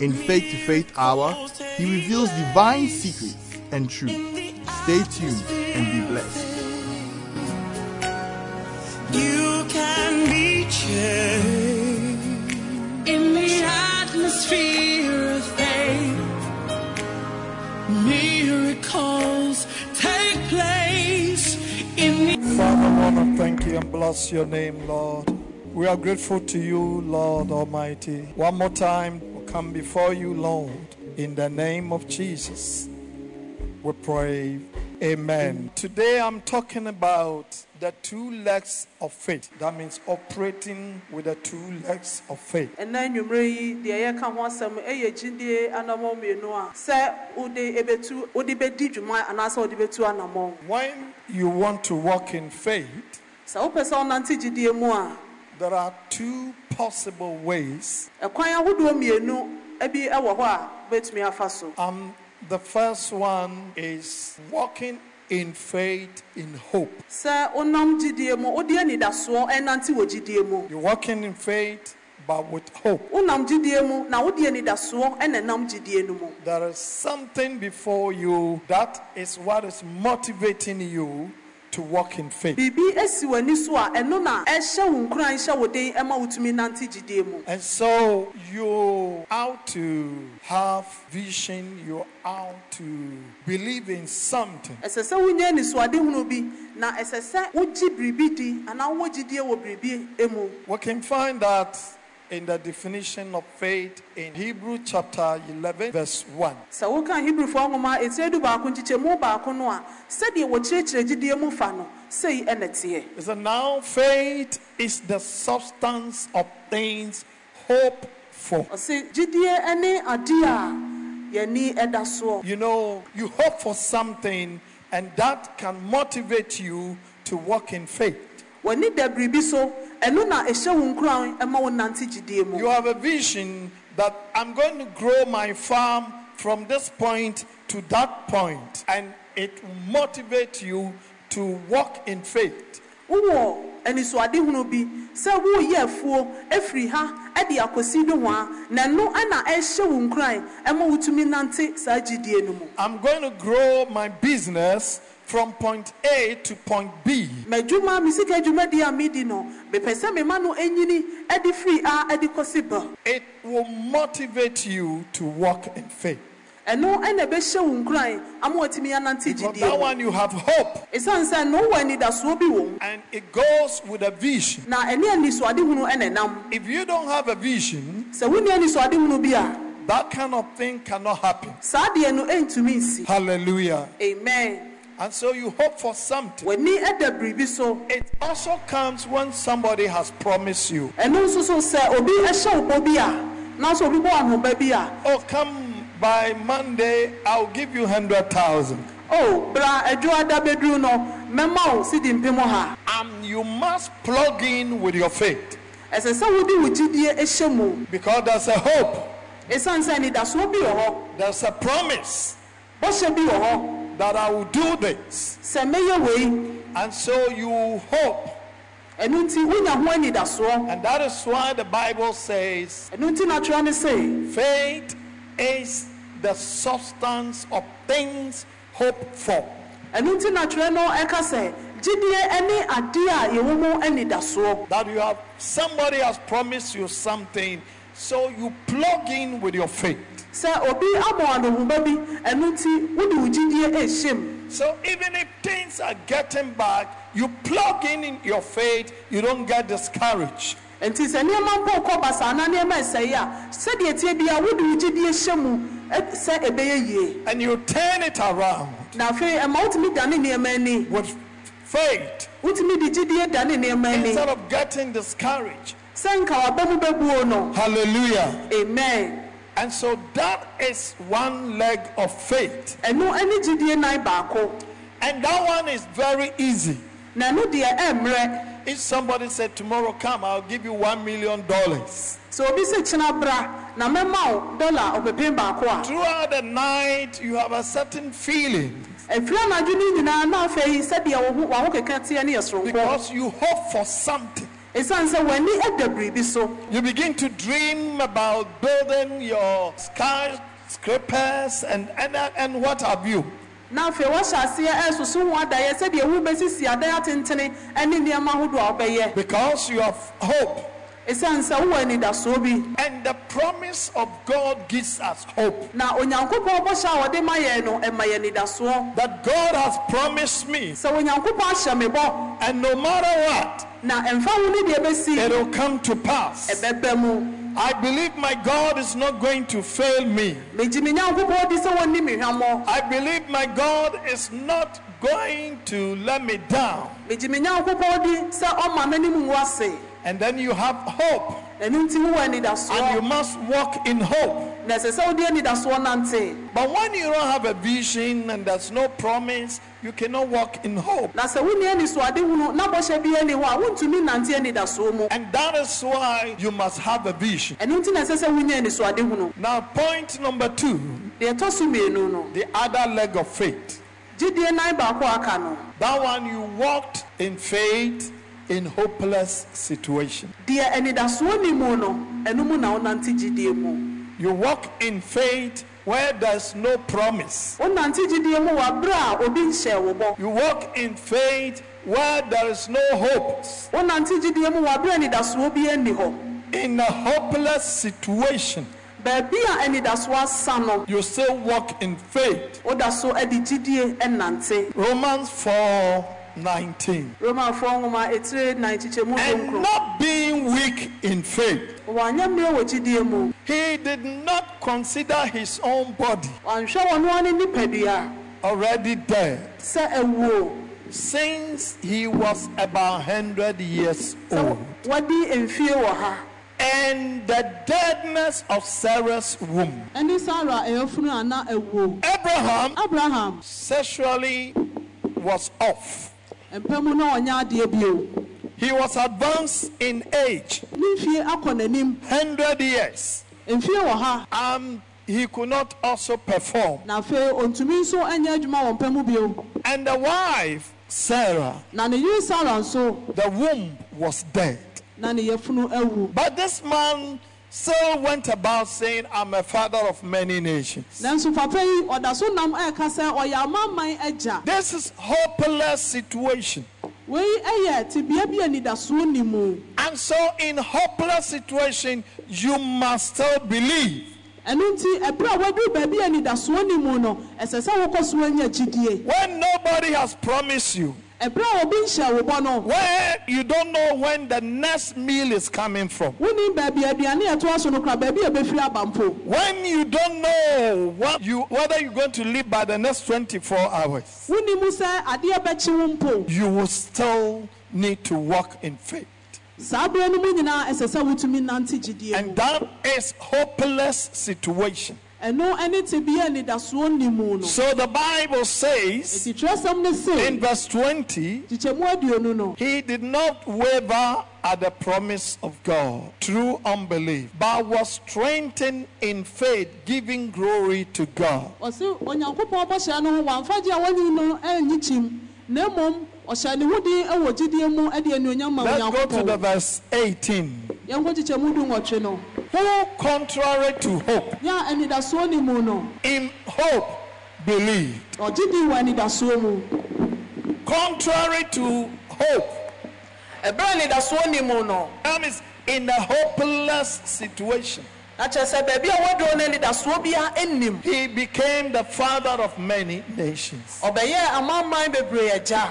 In Faith to Faith Hour, he reveals divine secrets and truth. Stay tuned and be blessed. You can be changed in the atmosphere of faith. Miracles take place in the Father, I want to thank you and bless your name, Lord. We are grateful to you, Lord Almighty. One more time, we come before you, Lord, in the name of Jesus. We pray. Amen. Today I'm talking about the two legs of faith. That means operating with the two legs of faith. ɛnna nnwumire yi deɛ yɛka ho asɛm yɛ gyidie anammɔn mmienu a sɛ wode ebetu wode bɛdi dwuma anaasɛ wode bɛtu anammɔn When you want to walk in faith, sɛ wopɛ sɛ wonante gyidie mu a there are two possible ways. ɛkwan ahodoɔ mmienu bi wɔ hɔ a wobɛtumi afa so Um, the first one is walking in faith in hope. sɛ wonam gyidie mu wode anidasoɔ ɛnante wɔ gyidie mu You're walking in faith, but with hope. wonam gyidie mu na wode anidasoɔ ɛna nam gyidie no mu There is something before you that is what is motivating you to walk in faith. biribi asi w'ani so a ɛno na ɛhyɛ wo nkuran hyɛ wo den ɛma wotumi nante gyidie mu And so you out to have vision, you out to believe in something. ɛsɛ sɛ wonya anisoadehunu bi na ɛsɛ sɛ wogye biribi di anaa wowɔ gyidie wɔ biribi mu We can find that in the definition of faith in Hebrew chapter 11, verse 1. sɛ woka hebrifoɔ nwoma ɛti adu baako nkyekyɛmu baako no a sɛdeɛ wɔkyerɛkyerɛ gyidie mu fa no sei ɛna teɛ It said, Now faith is the substance of things hoped for. ɔse gyidie ne ade a yɛni ɛda soɔ You know, you hope for something, and that can motivate you to walk in faith. w'ani da biribi so ɛno na ɛhyɛ wo nkuran ɛma wo nante gyidie mu You have a vision that I'm going to grow my farm from this point to that point, and it will motivate you to walk in faith. wowɔ anisoadehunu bi sɛ woyɛ afuo afiri ha ɛde akɔsi bi ho a na ɛno ɛna ɛhyɛ wo nkuran ɛma wotumi nante saa gyidie no mu I'm going to grow my business from point A to point B. madwuma me sika dwumadi a medi no mepɛ sɛ mema no anyini ɛde firi a ɛde kɔsi ba It will motivate you to walk in faith. ɛno ɛna ɛbɛhyɛ wo nkuran ama watumi anante For gyidie that one, you have hope, ɛsiane sɛ no wowɔ anidasoɔ bi wɔ mu and it goes with a vision. na ɛne anisoadehunu ɛna ɛnam If you don't have a vision, sɛ wonni anisoadehunu bi a that kind of thing cannot happen. saa deɛ no ɛntumi nsi Hallelujah. amen And so you hope for something. w'ani ɛda biribi so It also comes when somebody has promised you, ɛno nso so sɛ obi ɛhyɛ wo bɔ bi a nanso obi bɔ ahoba bi a Oh, come by Monday, I'll give you 100,000. o bra adwoada bɛduru no mɛma wo sidi mpem ha. And you must plug in with your faith. Ɛsɛ sɛ wode wo gyidie ɛhyɛ mu because there's a hope, ɛsiane sɛ anidasoɔ bi wɔ hɔ there's a promise bɔhyɛ bi wɔ hɔ that I will do this. sɛ mɛyɛ wei And so you hope. ɛno nti wonya ho anidasoɔ And that is why the Bible says ɛno nti natwerɛ ne se faith is the substance of things hoped for. ɛno nti natwerɛ no ɛka sɛ gyidie ne adeɛ a yɛwɔ mu anidasoɔ That you have somebody has promised you something, so you plug in with your faith. Sɛ obi abɔ anohoba bi? Ɛno nti wode wo gyidie ɛhyɛ mu So even if things are getting bad, you plug in in your faith, you don't get discouraged. nti sɛ nneɛma mpo kɔ basaa na nneɛma ɛsɛe a sɛdeɛ tie bia wode wo gyidie hyɛ mu sɛ ɛbɛyɛ yie. And you turn it around. Na afei ɛma wotumi dane nneɛma ani. With faith. Wotumi de gyidie dane nneɛma ani. Instead of getting discouraged. sɛ nka waba mu bɛbuo no. Hallelujah. amen And so that is one leg of faith. ɛno ne gyidie nan baako And that one is very easy. na ɛno deɛ ɛmmerɛ If somebody said, Tomorrow come, I'll give you one million dollars. So obi sɛ kyena bra na mɛma wo dɔla ɔpepem baako a Throughout the night, you have a certain feeling ɛfiri anadwo no nyinaa na afei sɛdeɛ wo ho- w'aho keka teɛ ne yɛ soronko because you hope for something. Ɛsiane sɛ w'ani ada biribi so You begin to dream about building your skyscrapers and, and, and what have you. na afei wahyɛ aseɛ ɛsoso ho adayɛ sɛdeɛ wo bɛsisi adan atentene ne nneɛma ahodoɔ a wobɛyɛ Because you have hope. Ɛsiane sɛ wowɔ anidasoɔ bi And the promise of God gives us hope. na onyankopɔn bɔhyɛ a wɔde ma yɛn no ɛma yɛ That God has promised me. sɛ onyankopɔn ahyɛ me bɔ And no matter what, na ɛmfa wo ne deɛ bɛsi it will come to pass. I believe my God is not going to fail me. megye me nyankopɔn di sɛ wɔnni me hwammɔ I believe my God is not going to let me down. Megye me nyankopɔn di sɛ ɔma m'anim ngu ase And then you have hope. ɛno nti wowɔ And you must walk in hope. na ɛsɛ sɛ wode anidasoɔ nante But when you don't have a vision and there's no promise, you cannot walk in hope. na sɛ wonni anisoade hunu na bɔhyɛ bi ani hɔ a wontumi nante anidasoɔ mu And that is why you must have a vision. ɛno nti na ɛsɛ sɛ wonya anisoade hunu Now, point number two deɛ ɛtɔ so mmienu no the other leg of faith. gyidie nan baako a aka no That one you walked in faith in hopeless situation. deɛ anidasoɔ ni mu no ɛno mu na wonante gyidie mu You walk in faith where there's no promise. wonante gyidie mu wɔ berɛ a obi nhyɛ wo bɔ You walk in faith where there is no hope. wonante gyidie mu wɔ berɛ a anidasoɔ bi anni hɔ In a hopeless situation, baabi a anidasoɔ asa you still walk in faith. woda so de gyidie nante Romans 4 19. romafoɔ nwoma ɛtire nan kyekyɛmu And not being weak in faith, wanyɛ mmerɛ wɔ gyidie mu. He did not consider his own body wanhwɛ wɔn ano ne nipadua. already dead. Since he was about 100 years old. wɔde mfie wɔ ha. And the deadness of Sarah's womb. ɛne sara ɛyɛfunu Abraham abraham. sexually was off. Mpɛmu na ɔnyɛ adeɛ bio. He was advanced in age, ne mfie akɔ n'anim. 100 years, mfie wɔ ha. And he could not also perform. na afei ontumi nso nyɛ adwuma wɔ mpɛmu bio. And the wife, Sarah, na ne yere sara nso the womb was dead. na ne yɛfunu awu. But this man still went about saying, I'm a father of many nations. nanso papa yi ɔda so nam ɛreka sɛ ɔyɛ amamman agya This is hopeless situation. wei ɛyɛ tebea bi anidasoɔ ni mu And so in hopeless situation, you must still believe. ɛno nti ɛberɛ a waduru baabi a anidasoɔ ni mu no ɛsɛ sɛ wokɔ so anya gyidie When nobody has promised you, ɛberɛ a obi nhyɛ wo bɔ no where you don't know when the next meal is coming from, wonim baabi aduane a ɛtoa so no kora baabi a ɛbɛfiri aba mpo when you don't know what you, whether you're going to live by the next 24 hours, wonim sɛ adeɛ bɛkye wo mpo you will still need to walk in faith. saa berɛ no mu nyinaa ɛsɛ sɛ wotumi nante gyidie mu And that is hopeless situation. Ɛno ne tebea anidasoɔ ni mu no So the Bible says nti twerɛsɛm no se in verse 20, kyekyɛmu aduonu no he did not waver at the promise of God through unbelief, but was strengthened in faith, giving glory to God. Onyankopɔn ɔhyɛ ne ho din wɔ gyidie mu de anuonyam ma Let's go to the onyankopɔn verse 18. yɛnkɔ kyekyɛmu du nwɔtwe no Who, contrary to hope, a anidasoɔ ni mu no in hope believed. ɔgye din wɔ anidasoɔ mu Contrary to hope, ɛberɛ a anidasoɔ ni mu no that means in a hopeless situation. na kyerɛ sɛ baabi a wɔduro no anidasoɔ bia nnim He became the father of many nations. ɔbɛyɛ amanaman bebree agya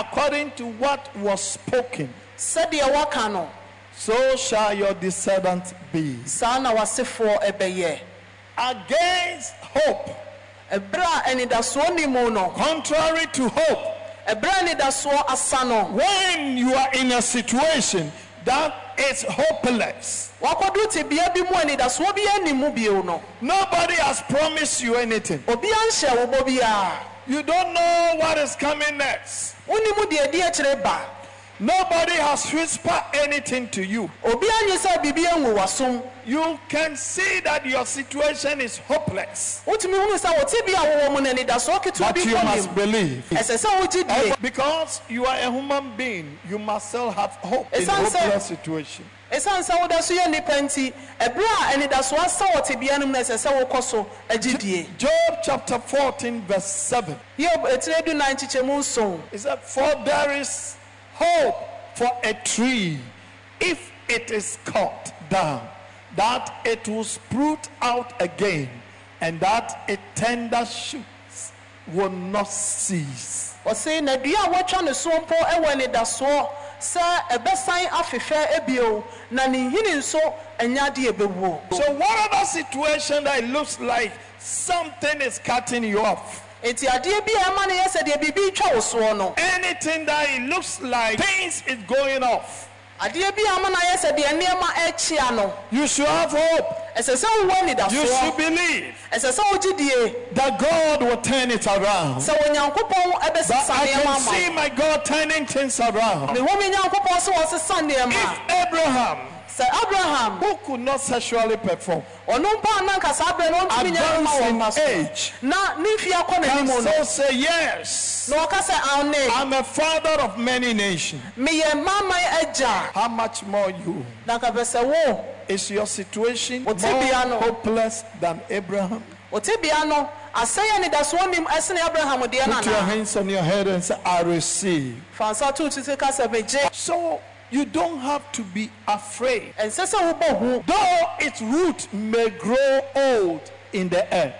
According to what was spoken, sɛdeɛ wɔka no so shall your descendants be. saa na wasefoɔ ɛbɛyɛ Against hope, ɛberɛ a anidasoɔ ni mu no contrary to hope, ɛberɛ a anidasoɔ asa no when you are in a situation that is hopeless. wakɔduru tebea bi mu anidasoɔ bi ani bio no Nobody has promised you anything. obia nhyɛ wo bɔ biara You don't know what is coming next. wonim deɛ di akyire ba Nobody has whispered anything to you. obia nye sɛ biribi angu w'asom You can see that your situation is hopeless. wotumi hunu sɛ wo tebea a wowɔ mu no anidasoɔ ketewa But bi you kɔ must nim believe. ɛsɛ sɛ wogye die Because you are a human being, you must still have hope in It a sounds so- hopeless situation. Ɛsiane sɛ woda so yɛ nnipa nti ɛberɛ a anidasoɔ asa wɔ tebea no mu no ɛsɛ sɛ wokɔ so agye die Job chapter 14, verse 7. yob ɛtire du nan nkyekyɛmu nson It said, For there is hope for a tree if it is cut down, that it will sprout out again, and that its tender shoots will not cease. ɔse na dua a wɔatwa ne soɔ mpo wɔ anidasoɔ sɛ ɛbɛsan afefɛ bio na ne nhini nso ɛnya adeɛ bɛwuo So, whatever situation that it looks like something is cutting you off, enti adeɛ bi a ɛma no yɛ sɛ deɛ biribi twa wo soɔ no. Anything that it looks like things is going off, adeɛ bi a ama no ayɛ sɛ deɛ nneɛma ɛkyea no you should have hope. ɛsɛ sɛ wowɔ You should believe ɛsɛ sɛ wogye die that God will turn it around. sɛ onyankopɔn But ɛbɛsesa I nneɛma can see my God turning things around. wo mehome nyankopɔn sɛ wɔsesa nneɛma If Abraham, sɛ abraham. Who could not sexually perform, ɔno mpa a na nka saa berɛ no ɔntumi nyɛ ma wɔ mma so na ne mfie akɔ n'anim can no still say, Yes, na wɔka sɛ ane I'm a father of many nations. meyɛ maman agya How much more you? na nka pɛ sɛ wo Is your situation more hopeless than Abraham? ɔtebea no asɛe anidasoɔ nim ɛsene abraham deɛ no Put your hands on your head and say, I receive. fa nsa to titi ka sɛ megye So you don't have to be afraid. ɛnsɛ sɛ wobɔ hu Though its root may grow old in the earth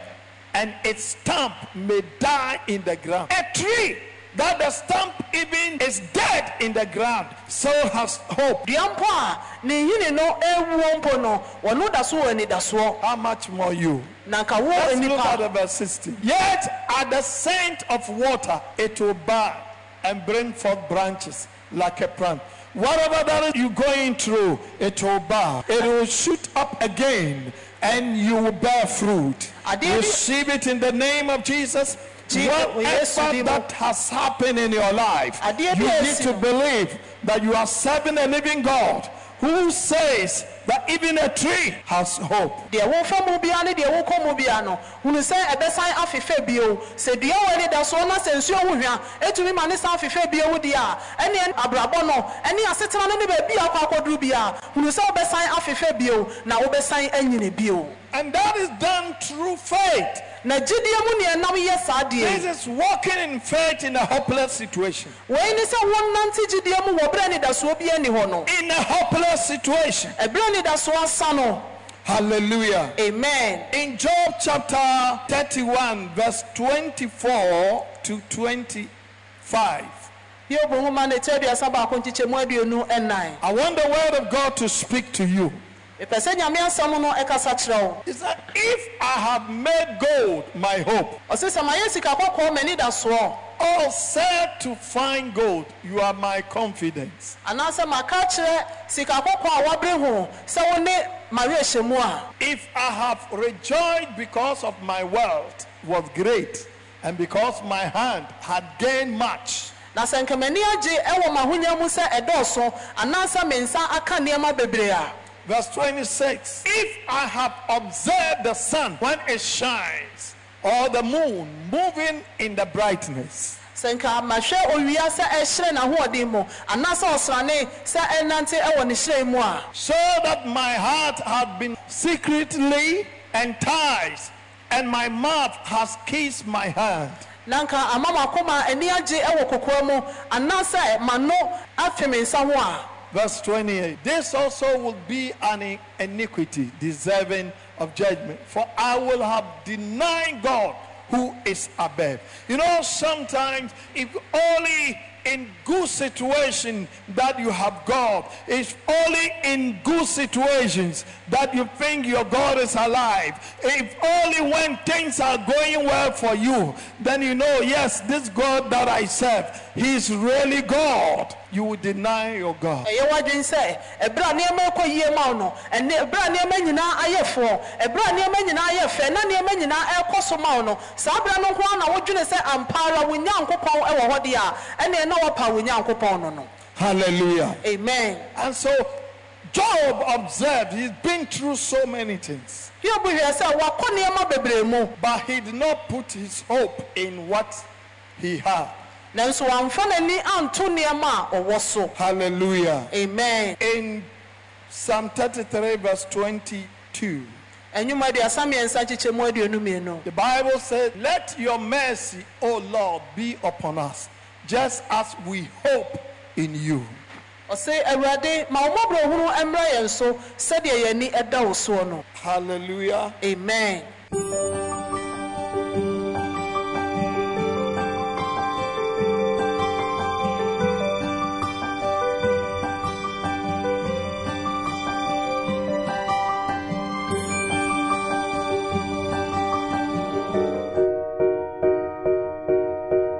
and its stump may die in the ground. A tree that the stump even is dead in the ground still has hope. dua mpo a ne nhini no ɛwuo mpo no wɔno da so wɔ anidasoɔ How much more you? na nka wo Let's look at verse 16. Yet at the scent of water it will burn and bring forth branches like a plant. Whatever that you're going through, it will burn. It will shoot up again and you will bear fruit. Receive it in the name of Jesus. Jesus, Whatever that has happened in your life, you need to believe that you are serving a living God who says that even a tree has hope. deɛ wofa mu bia ne deɛ wokɔ mu bia no hunu sɛ ɛbɛsan afefɛ bio sɛ dua wɔ anidasoɔ na sɛ nsuo wo hwea ɛtumi ma ne san afefɛ bio deɛ a ɛne abrabɔ no ɛne asetena no ne baabi akɔ akɔduru bia hunu sɛ wobɛsan afefɛ bio na wobɛsan anyini bio And that is done through faith. Na gyidie mu neɛ nam yɛ saa deɛ This is walking in faith in a hopeless situation. wei ne sɛ wonnante gyidie mu wɔ berɛ anidasoɔ bi ani hɔ no In a hopeless situation. ɛberɛ anidasoɔ asa no Hallelujah. amen In Job chapter 31, verse 24 to 25, yob nhoma no ɛkyɛ aduasa baako nkyekyɛmu aduonu ɛnan I want the word of God to speak to you. Mepɛ sɛ nyame asɛm no ɛkasa kyerɛ wo. He said, If I have made gold my hope, ɔse sɛ mayɛ sika kɔkɔɔ m'ani da soɔ. Or said to find gold, you are my confidence. anaasɛ maka kyerɛ sika kɔkɔɔ a wabere ho sɛ wo ne mawerɛhyɛ mu a. If I have rejoiced because of my wealth was great, and because my hand had gained much, na sɛ nka m'ani agye ɛwɔ m'ahonya mu sɛ ɛdɔɔso anaasɛ me nsa aka nneɛma bebree a Verse 26 If I have observed the sun when it shines, or the moon moving in the brightness, sɛ nka mahwɛ owia sɛ ɛhyerɛ n'ahoɔden mu anaasɛ ɔsrane sɛ ɛnante ɛwɔ ne hyerɛn mu a. So that my heart had been secretly enticed, and my mouth has kissed my hand. na nka ama m'akoma ani agye ɛwɔ kokoa mu anaasɛ m'ano afe me nsa ho a Verse 28 This also will be an iniquity deserving of judgment, for I will have denied God who is above. You know, sometimes if only in good situation that you have God, it's only in good situations that you think your God is alive. If only when things are going well for you, then you know, yes, this God that I serve He's really God, you will deny your God. ɛyɛ w'adwene sɛ ɛberɛ a nneɛma ɛkɔ yie ma wo no ɛne ɛberɛ a nneɛma nyinaa ayɛ foɔ ɛberɛ a nneɛma nyinaa ayɛ fɛ na nneɛma nyinaa ɛrekɔ so no ara na wodwene sɛ ampa ara wo nyankopɔn ɛwɔ hɔ deɛ a ɛneɛ na wɔpa wo nyankopɔn no no. Hallelujah. amen. And so Job observed he's been through so many things, hiob hwɛ sɛ wakɔ nneɛma bebree but he did not put his hope in what he had. nanso wamfa n'ani anto nneɛma a ɔwɔ so. Hallelujah. amen. In Psalm 33, verse 22, ɛnwuma aduasa mmiɛnsa kyekyɛ mu aduonu mmienu. the Bible says, Let your mercy, O Lord, be upon us, just as we hope in you. ɔse awurade ma wo mmɔborɔhunu mmra yɛn so sɛdeɛ yɛn ani ɛda wo soɔ no Hallelujah. amen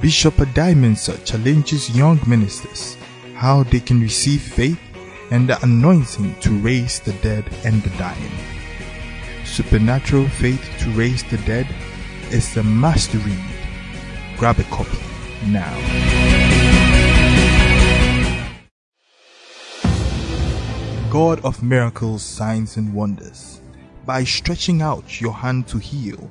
Bishop Adimensa challenges young ministers how they can receive faith and the anointing to raise the dead and the dying. Supernatural Faith to Raise the Dead is a must read. Grab a copy now. God of miracles, signs, and wonders, by stretching out your hand to heal,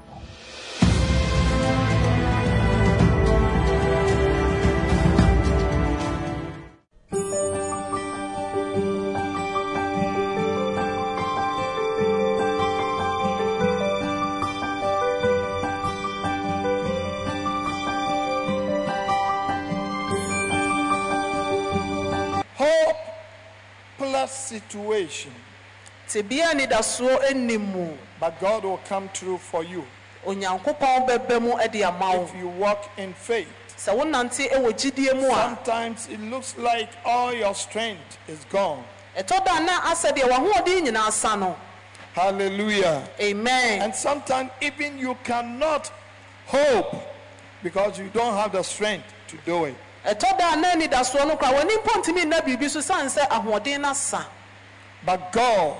Situation, tebea anidasoɔ anim mu but God will come through for you onyankopɔn bɛbɛ mu de ama wo if you walk in faith. sɛ wonante wɔ gyidie mu a Sometimes it looks like all your strength is gone. ɛtɔ da na asɛ deɛ w'ahoɔden nyinaa sa no Hallelujah. amen And sometimes even you cannot hope because you don't have the strength to do it. Ɛtɔ da na anidasoɔ no koraa w'ani mpo ntumi nna biribi so sane sɛ ahoɔden no asa But God,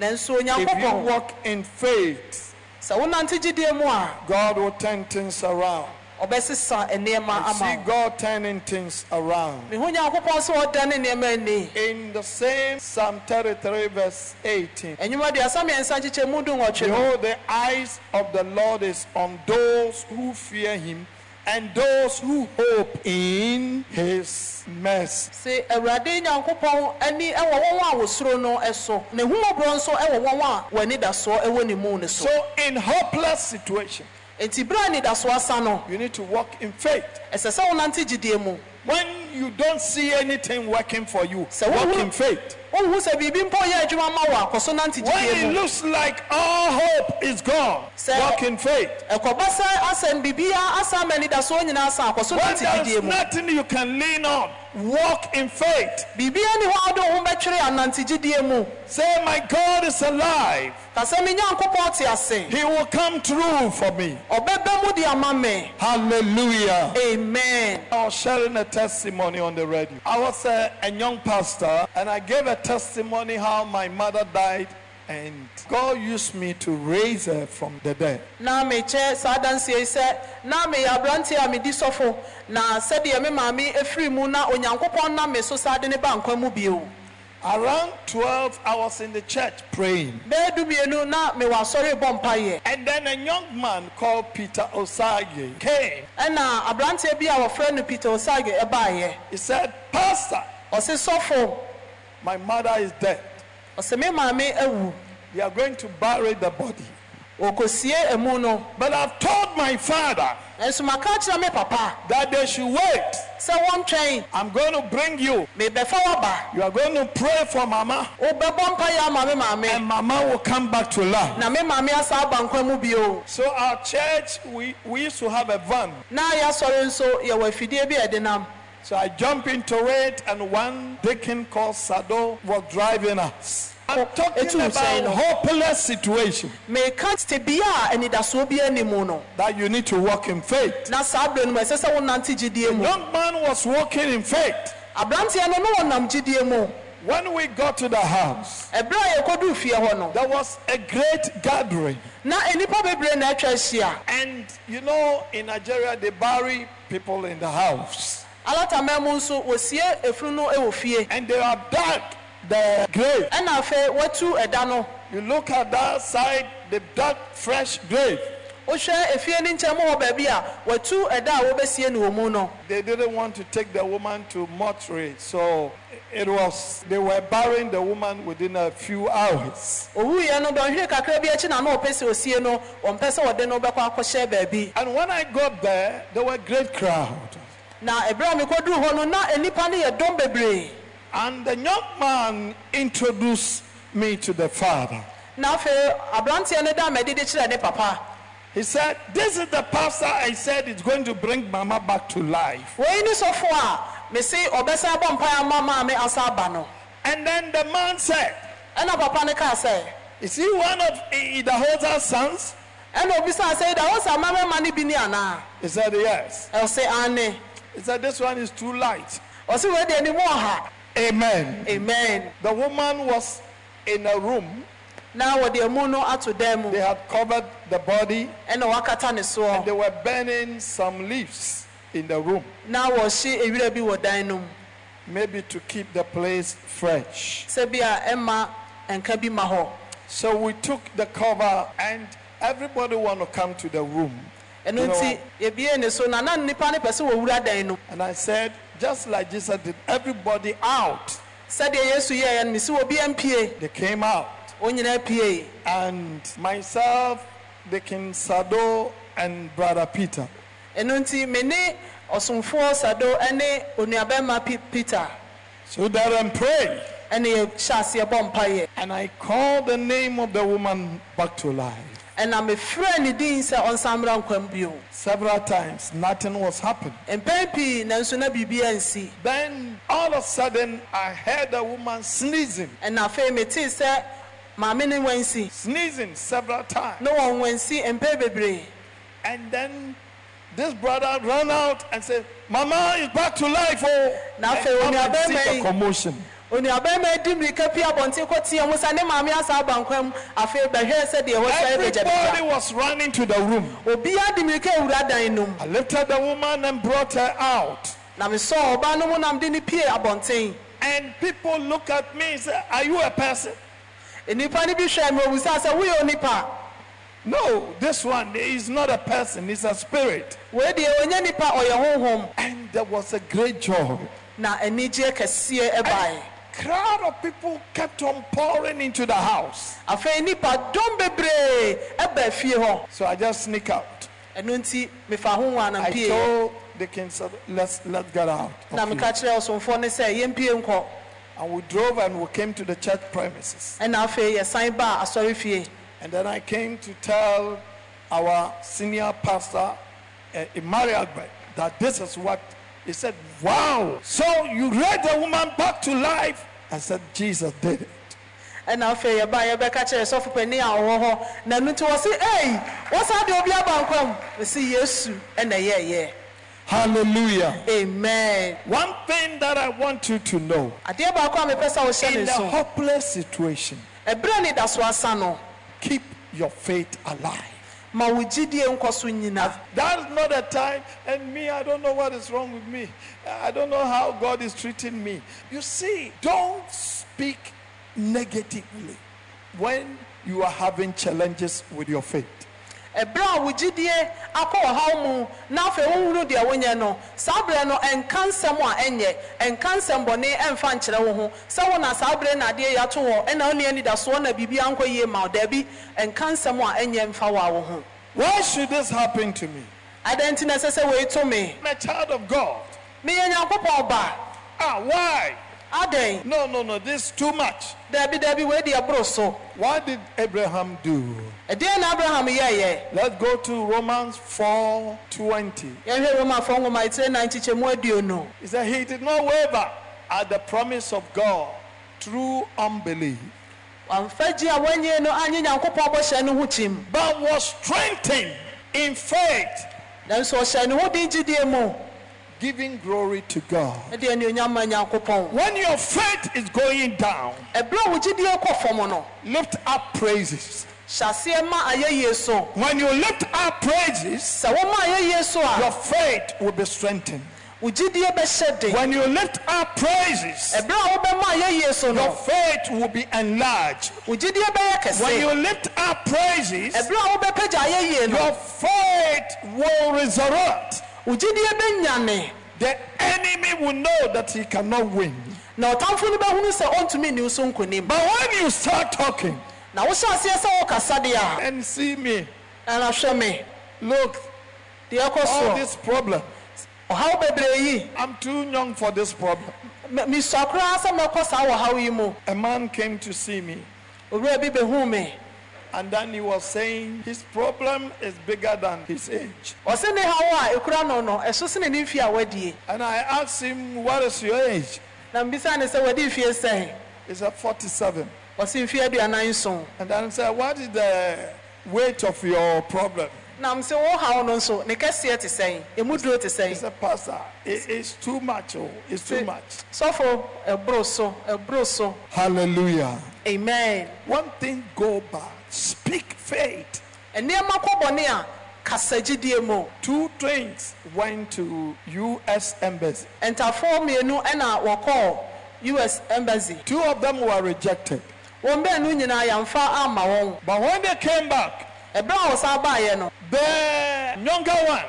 nanso if you onyankopɔn walk in faith, sɛ wonante gyidie mu a God will turn things around. ɔbɛsesa nneɛma I see ama wo God turning things around. mehu nyankopɔn sɛ ɔda ne nneɛma ani In the same Psalm 33, verse 18. ɛnwuma aduasa mmiɛnsa nkyekyɛ mu du nwɔtwe no Behold, the eyes of the Lord is on those who fear him and those who hope in his mercy. sɛ awurade nyankopɔn ani wɔ wɔn a wɔsuro no so na ehumɔborɔ nso wɔ wɔn a wɔn anidasoɔ wɔ ne mu no so So, in hopeless situation, enti bere a anidasoɔ asa no you need to walk in faith. ɛsɛ sɛ wonante gyidie mu When you don't see anything working for you, walk in faith. Wohu sɛ biribi mpo yɛ adwuma ma wo akɔ so nante When it mu looks like all hope is gone, Sir. walk in faith. ɛkɔba sɛ asɛm biribiaa asa ma anidasoɔ nyinaa sa akɔ so When nante there's gyidie mu nothing you can lean on, walk in faith. biribia ni hɔ a wode wo ho bɛtwere anante gyidie mu Say, My God is alive. ka sɛ me nyankopɔn te ase He will come through for me. ɔbɛbɛ mu de ama me Hallelujah. amen I was sharing a testimony on the radio. I was a, a young pastor and I gave a testimony how my mother died and God used me to raise her from the dead. na saa adanseɛ yi sɛ na meyɛ aberanteɛ a medi sɔfo na sɛdeɛ me maame ɛfiri mu na onyankopɔn nam me so saa de ne ba nkwa mu bio Around 12, I was in the church praying. bɛɛ dumienu na mewɔ asɔre bɔ mpayɛ And then a young man called Peter Osage came. ɛna aberanteɛ bi a wɔfrɛ no peter osage ɛbaeɛ He said, Pastor, ɔse sɔfo my mother is dead. ɔsɛ maame awu They are going to bury the body. wɔkɔsie emu no But I've told my father nso maka kyerɛ me papa that they should wait. I'm going to bring you. You are going to pray for mama, wobɛbɔ mpayɛ ama me and maame mama will come back to life. na me maame asa aba nkwa mu bio So our church, we, we used to have a van. na yɛasɔre nso yɛwɔ afidie bi a ɛde nam So I jumped into it, and one deacon called Sado was driving us. I'm oh, talking Etu about Hussein. hopeless situation meka tebea a anidasoɔ bi that you need to walk in faith. na saa berɛ no mu ɛsɛ sɛ wonante gyidie mu Young man was walking in faith. aberanteɛ no ne wɔnam gyidie mu When we got to the house, ɛberɛ a yɛkɔduu fie hɔ there was a great gathering. na nnipa bebree na atwa ahyia And you know, in Nigeria, they bury people in the house. Alatama mu nso wɔsie efunu no wɔ fie And they have dug the grave. ɛna afei watu ɛda no You look at that side, they dug fresh grave. wohwɛ efie no nkyɛn mu wɔ baabi a watu ɛda a wɔbɛsie no wɔ mu no They didn't want to take the woman to mortuary, so it was they were burying the woman within a few hours. owuiɛ no dɔnhwere kakra bi akyi na na ɔpɛ sɛ osie no ɔmpɛ sɛ wɔde no bɛkɔ akɔhyɛ baabi And when I got there, there were a great crowd. Na ɛberɛ a mekɔduu hɔ no na nnipa no yɛ dɔm bebree And the young man introduced me to the father. na afei aberanteɛ no da madi de kyerɛ ne papa He said, This is the pastor I said is going to bring mama back to life. wei ne sɔfo a mese ɔbɛsan bɔ mpae ama maame asa aba no And then the man said, ɛna papa no kaa sɛ Is he one of Idahosa's sons? ɛna obisaa sɛ da wo sa mmarima no bi ni anaa He said, Yes. ɛsɛ ane He said, This one is too light. ɔse wei deɛ nimu ɔha Amen. amen The woman was in a room. na wɔde emu no ato dan mu They had covered the body ɛna wakata ne and they were burning some leaves in the room, Now ewira bi wɔ dan no maybe to keep the place fresh. sɛ bi a ɛma nka bi ma So we took the cover and everybody want to come to the room. Ɛno nti yɛbie so na na nnipa no pɛ sɛ wɔwura dan no And I said, just like Jesus did, everybody out. sɛdeɛ yesu yɛɛ no mesi wɔ bi mpie They came out. wɔn nyinaa pie And myself, the Deacon Sado, and Brother Peter. ɛno nti me ne ɔsomfoɔ sado ne onuabɛma Pe- peter So that and pray. ɛne yɛhyɛ aseɛ bɔ mpayɛ And I called the name of the woman back to life. Ɛna mefrɛ ne din sɛ ɔnsan mmra nkwam bio Several times, nothing was happening. mpɛn pii nanso na biribiara nsi Then all of a sudden, I heard a woman sneezing, ɛna afei metee sɛ maame ne wansi sneezing several times. na wɔn wansi mpɛn bebree And then this brother ran out and said, Mama is back to life. Oh, Now, And Pharaoh, come and see the commotion. Onuabɛma di mmirika pii abɔnten kɔteɛ mu sa ne maame asa aba nkwam afei bɛhwɛ sɛdeɛ wɔsɛ Everybody was running to the room. obiara de mmirika awura dan no mu I lifted the woman and brought her out. na mesɔɔ ɔbaa no mu nam de ne pie abɔnten And people look at me and say, Are you a person? nnipa no bi hwɛ me obusaa sɛ onipa No, this one is not a person, it's a spirit. wei deɛ ɔnyɛ nipa ɔyɛ honhom And there was a great joy. na anigyeɛ kɛseɛ ɛbaeɛ Crowd of people kept on pouring into the house. afei nipa dɔm bebree ɛba fie hɔ So I just sneak out. ɛno nti mefa ho wa na I mpie told the king, let's, let's get out. na meka here." kyerɛ ɔsomfoɔ no sɛ yɛmpie nkɔ And we drove and we came to the church premises. ɛna afei yɛsan baa asɔre fie And then I came to tell our senior pastor, uh, Imari Agbe, that this is what he said. Wow! So you raised the woman back to life? I said, Jesus did it. ɛna afei yɛbaa yɛbɛka kyerɛ sɔfo panin a ɔwɔ hɔ na ɛno nti wɔ se ei wɔsan de obi aba nkwa mu ɛsi yesu ɛna ɛyɛɛyɛ Hallelujah. amen One thing that I want you to know adeɛ baako a mepɛ sɛ wohyɛ ne in the so hopeless situation, ɛberɛ ne da so asa no keep your faith alive. Ma wo so nyina That's not a time, and me, I don't know what is wrong with me. I don't know how God is treating me. You see, don't speak negatively when you are having challenges with your faith. Ɛberɛ a wo gyidie akɔ ɔhaw mu na afei wohunu deɛ wonyɛ no saa berɛ no ɛnka nsɛm a ɛnyɛ ɛnka nsɛm bɔne ɛmfa nkyerɛ wo ho sɛ wo na saa berɛ na adeɛ yɛato wɔ ɛna wone anidasoɔ na biribi ankɔ yie ma wo daabi ɛnka nsɛm a ɛnyɛ mfa wɔ a wo ho Why should this happen to me? adɛn nti na ɛsɛ sɛ wei to me I'm a child of God. meyɛ nyankopɔn ba Ah, why? adɛn No, no, no, this is too much. daabi daabi wei deɛ boro so What did Abraham do? Ɛdeɛn na abraham yɛɛyɛ Let's go to Romans 4 20. yɛhwɛ romafoɔ nwoma ɛtire na nkyekyɛmu aduonu He said, He did not waver at the promise of God through unbelief, wamfa gye a wanyie no anye nyankopɔn bɔhyɛ no ho kyim but was strengthened in faith, nanso ɔhyɛ ne ho den gyidie mu giving glory to God. ɛde anuonyam ma nyankopɔn When your faith is going down, a wo gyidie kɔ fam no lift up praises. Hyɛ aseɛ ma ayɛyie so When you lift up praises, sɛ woma ayɛyie so your faith will be strengthened. wo gyidie bɛhyɛ den When you lift up praises, ɛberɛ a wobɛma ayɛyie so your faith will be enlarged. wo gyidie bɛyɛ When you lift up praises, ɛberɛ a wobɛpagya ayɛyie no your faith will resurrect. wo gyidie bɛnyane The enemy will know that he cannot win. na ɔtamfo no bɛhunu sɛ ɔntumi nni wo so nkonim But when you start talking na wohyɛ aseɛ sɛ wokasa deɛ a and see me, ɛna hwɛ me. Look, deɛ ɛkɔ all soɔ this problem, ɔhaw bebree yi. I'm too young for this problem. me- mesua koraa sɛ mɛkɔ saa wɔhaw yi mu. A man came to see me. Owura bi bɛhuu me. And then he was saying his problem is bigger than his age. ɔse ne haw a ɛkura no no ɛso sene ne mfie a wadie And I asked him, What is your age? na mbisa ne sɛ wadi mfie sɛn? He said, 47. Ɔse mfie aduanan nson And then said, What is the weight of your problem? na m sɛ wo haw no nso ne kɛseɛ te sɛn ɛmu duro te He sɛn said, Pastor, it's too much. Oh, it's too much. sɔfo ɛboro so so Hallelujah. amen One thing go back. Speak faith. nneɛma kɔ bɔne a kasa gyidie mu Two trains went to U.S. Embassy. ntafoɔ mmienu ɛna wɔkɔɔ us embassy Two of them were rejected. Wɔn baanu nyinaa yɛmfa ama wɔn But when they came back, ɛberɛ a wɔsan baeɛ no the younger one,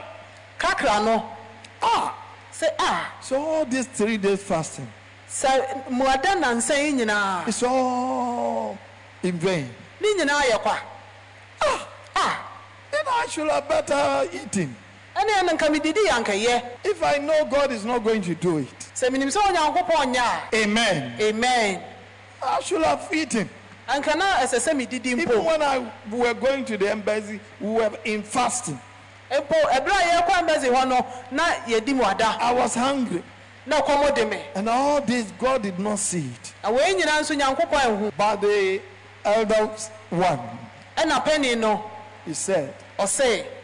kakra no ah, sɛ a so all these three days fasting, sɛ mmuada nansa yi nyinaa. It's all in vain. ne nyinaa yɛ kwa. A Then I should have better eaten. ɛne ɛno nka medidi yɛ ankɛyɛ If I know God is not going to do it, sɛ menim sɛ onyankopɔn nyɛ amen. amen. I should have eaten. anka na ɛsɛ sɛ medidi Even when I were going to the embassy, we were in fasting. mpo ɛberɛ a yɛkɔ embassy hɔ no na yɛdi mmuada I was hungry. na ɔkɔmmɔ de me And all this, God did not see it. na wei nyinaa nso nyankopɔn anhu But the elder one, eh, no he said,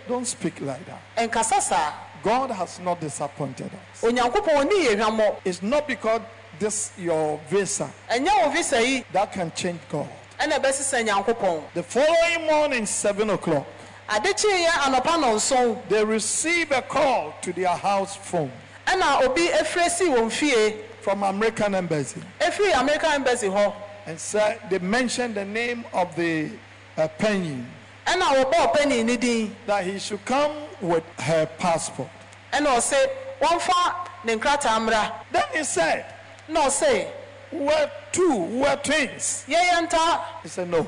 Don't speak like that. God has not disappointed us. onyankopɔn ɔni yɛ It's not because this your visa ɛnyɛ wo visa yi? that can change God. ɛna ɛbɛsesa nyankopɔn. The following morning, seven o'clock, ade kyeeɛ anɔpa nɔnson they receive a call to their house phone ɛna obi efiri si wɔn fie. from American embassy. Efiri american embassy hɔ. And said they mentioned the name of the uh, penny ɛna wɔbɔ ɔpɛni ne din. that he should come with her passport. ɛna ɔse wɔmfa ne nkrataa mmra. Then he said, na ɔse "We're two, we're twins." yɛyɛ nta He said, "No,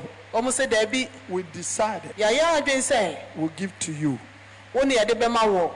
se daabi we decided yɛayɛ adwene sɛ we'll give to you." wo ne yɛde bɛma wɔ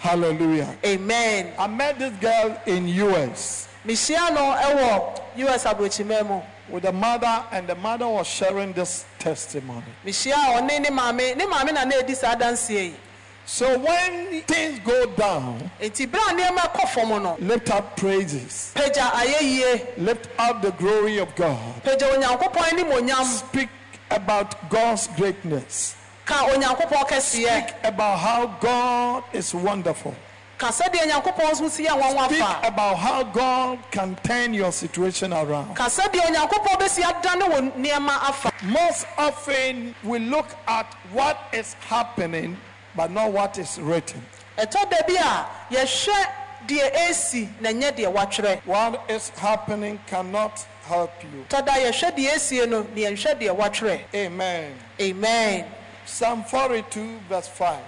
Hallelujah. amen I met this girl in US. mehyia no ɛwɔ us aburokyimɛ mu with the mother, and the mother was sharing this testimony. mehyia a ɔne ne maame ne maame na saa adanseɛ yi So when things go down, eti bere a nneɛma kɔ fam no lift up praises, lift up the glory of God, pagya onyankopɔn anim onyam. Speak about God's greatness, ka onyankopɔn kɛseɛ. Speak about how God is wonderful, ka sɛdeɛ nyankopɔn nso si yɛ nwanwa speak about how God can turn your situation around. ka sɛdeɛ onyankopɔn bɛsi adane wɔ nneɛma afa. Most often, we look at what is happening, but not what is written. ɛtɔ da bi a yɛhwɛ deɛ esi na nyɛ deɛ watwerɛ What is happening cannot help you. tɔ da yɛhwɛ deɛ esie no na yɛnhwɛ deɛ Amen. amen Psalm 42, verse 5.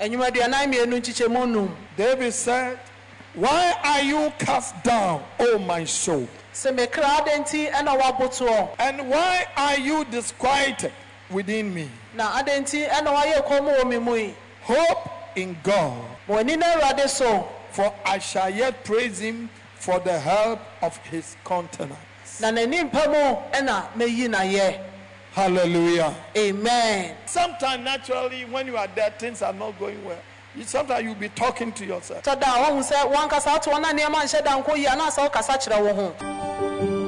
enyumaduanan mmienu nkyikyɛmu num David said, Why are you cast down, O my soul? sɛ mekra ade nti ɛna wabotoɔ And why are you disquieted within me? na ade nti ɛna wayɛ kɔn mu wɔ me mu yi Hope in God, ma w'ani na awurade so for I shall yet praise him for the help of his countenance. na n'ani mpa mu ɛna meyi n'ayɛ Hallelujah. amen Sometimes, naturally, when you are there, things are not going well. You, sometimes you'll be talking to yourself. tɔ da a wɔhu sɛ wankasa ato wɔn na nneɛma nhyɛ da nko yie anaasɛ wokasa kyerɛ wo ho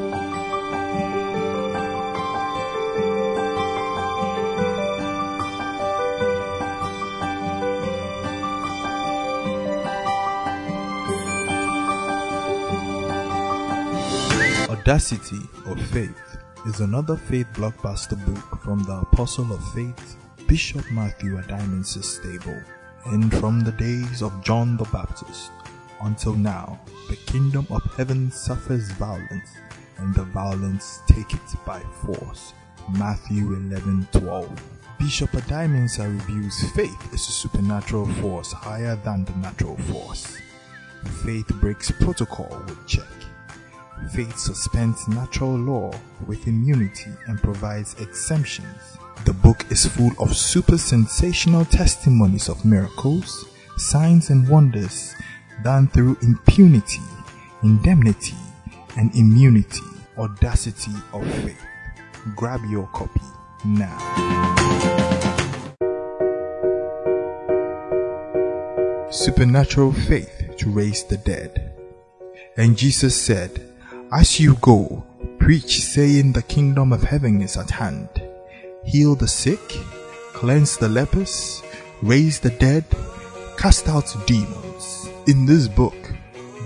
Audacity of Faith is another faith blockbuster book from the Apostle of Faith, Bishop Matthew Addae-Mensah's stable. And from the days of John the Baptist until now, the kingdom of heaven suffers violence, and the violence take it by force. Matthew 11:12. Bishop Addae-Mensah reviews faith is a supernatural force higher than the natural force. Faith breaks protocol with check. Faith suspends natural law with immunity and provides exemptions. The book is full of super sensational testimonies of miracles, signs, and wonders done through impunity, indemnity, and immunity. Audacity of faith. Grab your copy now. Supernatural faith to raise the dead. And Jesus said, As you go, preach, saying, The kingdom of heaven is at hand. Heal the sick, cleanse the lepers, raise the dead, cast out demons. In this book,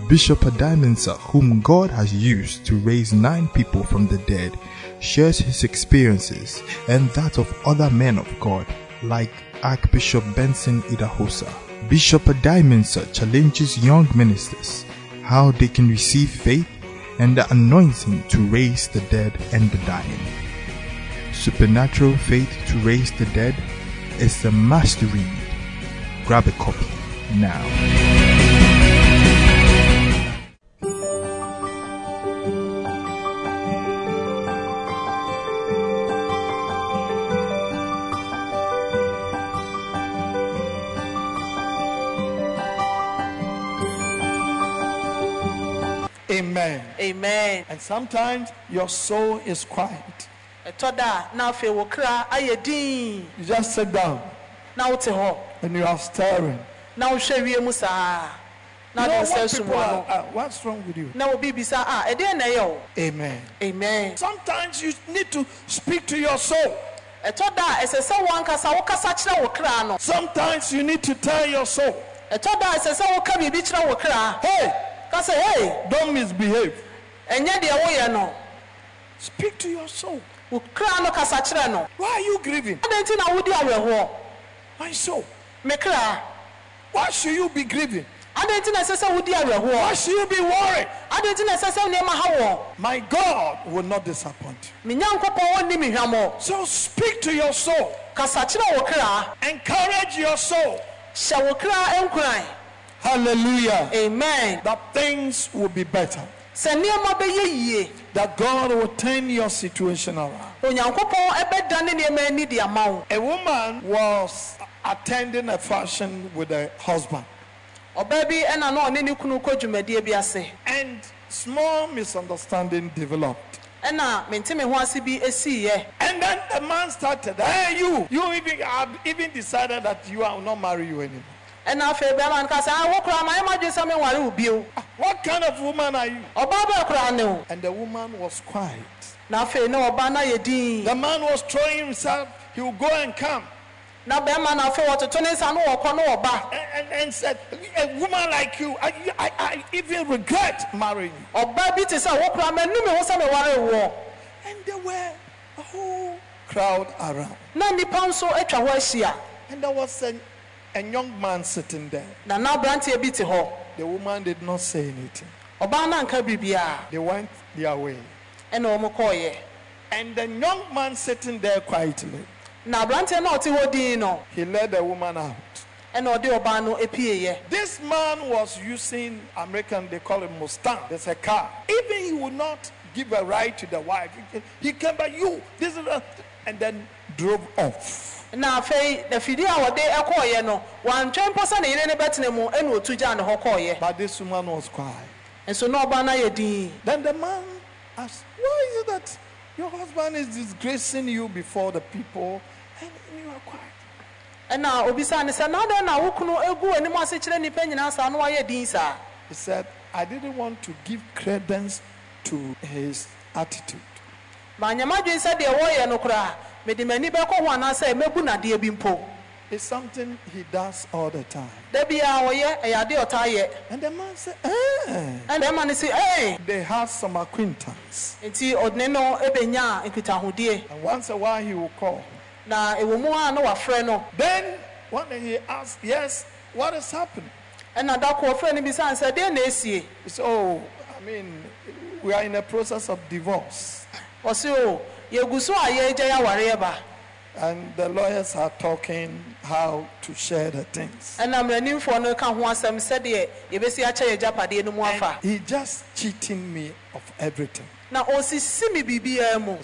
Bishop Addae-Mensah, whom God has used to raise nine people from the dead, shares his experiences and that of other men of God, like Archbishop Benson Idahosa. Bishop Addae-Mensah challenges young ministers how they can receive faith and the anointing to raise the dead and the dying. Supernatural Faith to Raise the Dead is a must read. Grab a copy now. And sometimes your soul is quiet. ɛtɔ da a na afei wo kra ayɛ din You just sit down na wote hɔ and you are staring. na wohwɛ wiem saa na You know what people are, are- uh, what's wrong with you? na obi bisa ah, a ɛdeɛ na ɛyɛ Amen. amen Sometimes you need to speak to your soul. ɛtɔ da a ɛsɛ sɛ wankasa wokasa kyerɛ wo kra no Sometimes you need to tell your soul, ɛtɔ da a ɛsɛ sɛ woka biribi kyerɛ wo kra hey, ka sɛ hei don't misbehave. Ɛnyɛ deɛ woyɛ no Speak to your soul. wo kra no kasa kyerɛ no Why are you grieving? adɛn nti na wodi awerɛhoɔ My soul. me kra Why should you be grieving? adɛn nti na ɛsɛ sɛ wodi Why should you be worried? adɛn nti na ɛsɛ sɛ nneɛma ha wɔ My God will not disappoint. me nyankopɔn wɔnni me hwammɔ So speak to your soul. kasa kyerɛ wo kra Encourage your soul. hyɛ wo kra nkuran Hallelujah. amen That things will be better. Sɛ nneɛma bɛyɛ yie That God will turn your situation around. onyankopɔn ɛbɛdane nneɛma ani de ama wo A woman was attending a function with her husband. ɔbaa bi ɛna na ɔne ne kunu kɔ dwumadie And small misunderstanding developed. ɛna mente me ho ase bi And then the man started, hey, you, you even have even decided that you will not marry you anymore. Ɛna afei bɛrima no ka sɛ "Ah, wo koraa ma ɛma dwe sɛ menware wo bio What kind of woman are you? ɔbaa bɛɛ koraa ne wo And the woman was quiet. na afei ne ɔbaa no ayɛ din The man was throwing himself, he would go and come. na bɛrima no afei wɔtoto ne nsa no wɔkɔ ne wɔba And, and, said, A woman like you, I, I, I even regret marrying ɔbaa bi te sɛ wo koraa m'anu me ho sɛ And there were a whole crowd around. na nnipa nso atwa hɔ ahyia And there was a, a young man sitting there. na na aberanteɛ bi te hɔ The woman did not say anything. ɔbaa anka biribiaa They went their way. ɛna ɔmo kɔɔyɛ And the young man sitting there quietly, na aberanteɛ no a ɔte hɔ din no he led the woman out. ɛna ɔde ɔbaa no apieeɛ This man was using American, they call it Mustang. There's a car. Even he would not give a ride to the wife. He- He came by you, this is a, and then drove off. Na afei na fidie a wɔde ɛkɔɔyɛ no wantwɛn mpo sɛ ne yere ne bɛtena mu ɛna otu gyaa ne hɔ kɔɔyɛ But this woman was quiet. nso na ɔbaa no ayɛ din Then the man asked, Why is it that your husband is disgracing you before the people and you are quiet? ɛna obisa ne sɛ na adɛn na wo kunu egu anim ase kyerɛ nnipa nyinaa saa na wayɛ din saa He said, I didn't want to give credence to his attitude. maanyama dwen sɛ deɛ wɔyɛ no koraa mede m'ani bɛkɔ ho anaasɛ mɛbu nadeɛ bi mpo It's something he does all the time. biara wɔyɛ ɛyɛ ade ɔtaa yɛ And the man said, eh. ɛna ɛma no sɛ ee They have some acquaintance. nti ɔdene no ɛbɛnya nkitahodie And once a while he will call. na ɛwɔ mu a na wafrɛ no Then one day he asked, Yes, what is happening? ɛna da ko ɔfrɛ no bisane sɛ deɛ na ɛsie He said, Oh, I mean, we are in a process of divorce. Ɔse o yɛgu so a yɛregya yɛ awareɛ ba And the lawyers are talking how to share the things. ɛna mmaranimfoɔ no ka ho asɛm sɛdeɛ yɛbɛsi akyɛ yɛ agyapadeɛ no mu afa And he just cheating me of everything. na ɔsisi me biribiara mu I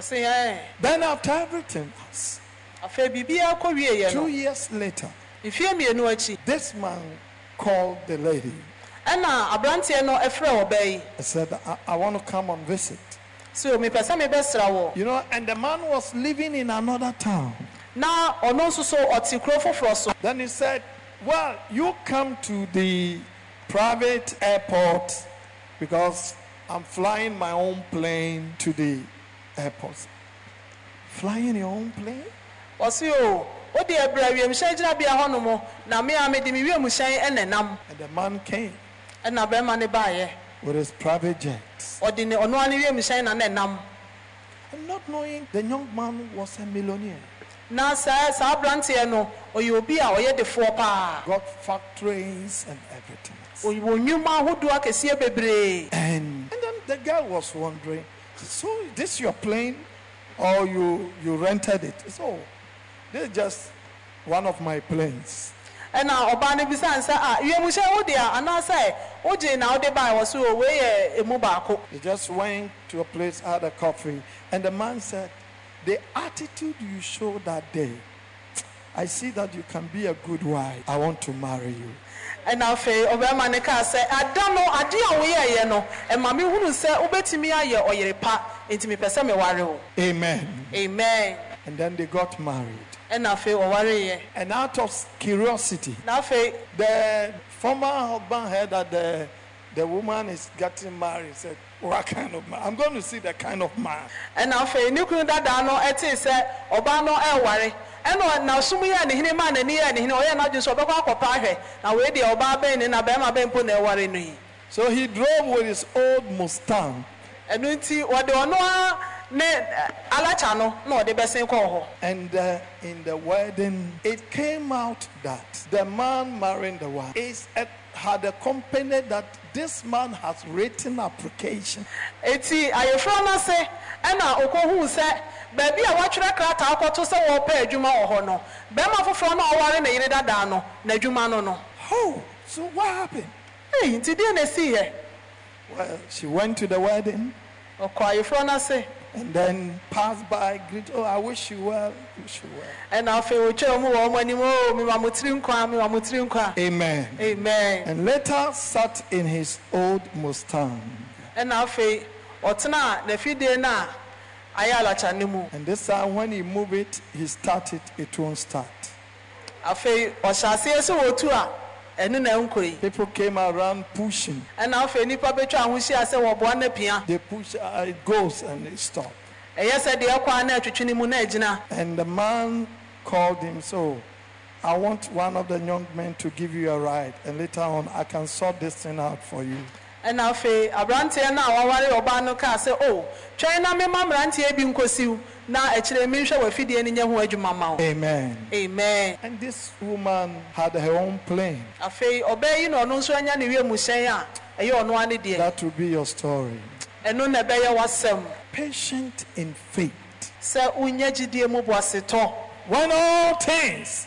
said, eh. ɛn Then after everything else, afei biribiara kɔ wieɛ two years later, mfeɛ mmienu akyi this man called the lady. ɛna aberanteɛ no ɛfrɛ ɔbaa yi I said, I, I want to come on visit. You know, and the man was living in another town. na ɔno nso so ɔte kuro foforɔ Then he said, Well, you come to the private airport because I'm flying my own plane to the airport. Flying your own plane? ɔse o wode ɛbrɛ wiemhyɛn gyinabea hɔnom na me a mede me wiemhyɛn ɛna nam And the man came with his private jet. ɔde ne ɔno a ne wiemhyɛn na ne nam And not knowing the young man was a millionaire. na saa saa aberanteɛ no ɔyɛ obi a ɔyɛ defoɔ paa Got factories and everything. ɔwɔ nnwuma ahodoɔ akɛseɛ bebree And, and then the girl was wondering, so is this your plane or you, you rented it? So this is just one of my planes. Ɛna ɔbaa no bisane ah, sɛ a wiemhyɛn wo deɛ anaasɛ wogye na wode bae wɔ so o wei yɛ emu baako They just went to a place, had a coffee, and the man said, The attitude you showed that day, I see that you can be a good wife. I want to marry you. ɛna afei ɔbɛrima no kaa sɛ ada no ade a woyɛɛyɛ no ɛma mehunu sɛ wobɛtumi ayɛ ɔyere pa enti mepɛ sɛ meware wo Amen. amen And then they got married. And out of curiosity, the former husband heard that the, the woman is getting married. Said, What kind of man? I'm going to see the kind of man. ɛna afei ne kunu dadaa no ɛtee sɛ ɔbaa no ɛware ɛna nasom yɛ ne hene maa n'ani yɛ ne hene ɔyɛ n'adwene sɛ ɔbɛkɔ akɔpa ahwɛ na wei deɛ ɔbaa bɛn ne na bɛrima bɛn mpo na ɛware no yi So he drove with his old Mustang ɛno nti wɔde ɔno a na hɔ And uh, in the wedding, it came out that the man marrying the wife is a, had a company that this man has written application. eti ayeforo no ase ɛna okohuu sɛ baabi a wɔatwerɛ krataa akɔto sɛ wɔpɛ adwuma wɔ hɔ no bɛrima foforɔ no a ɔware ne yere dadaa no n'adwuma no no Oh, so what happened? ei nti deɛ na ɛsiiɛ Well, she went to the wedding. ɔkɔ ayeforo no ase and then pass by, greet, oh, I wish you well, wish you well. ɛna afei wɔtwa mu wɔ wɔn anim o mema mo tiri nkwa mema mo tiri nkwa Amen. amen And later sat in his old Mustang. ɛna afei ɔtena n'afidie no a ayɛ alakya no mu And this time when he move it, he start it, won't start. afei ɔhyɛ aseɛ sɛ wɔtu a ɛno na ɛnkɔ yi People came around pushing. ɛna afei nnipa bɛtwa ahohyia sɛ wɔboa no apia They push, uh, it goes and it stop. ɛyɛ sɛ deɛ ɛkɔ a na atwitwi no mu na agyina And the man called him, so I want one of the young men to give you a ride, and later on I can sort this thing out for you. Ɛna afei aberanteɛ no a waware ɔbaa no kaa sɛ o twɛn na mema mmeranteɛ bi nkɔsiw na akyirɛ menhwɛ w'afidie no nyɛ ho adwuma ma wo Amen. amen And this woman had her own plane. afei ɔbaa yi na ɔno nso anya ne wiemu hyɛn a ɛyɛ ɔno ane deɛ That will be your story. ɛno na ɛbɛyɛ w'asɛm Patient in faith. sɛ wonyɛ gyidie mu boasetɔ When all things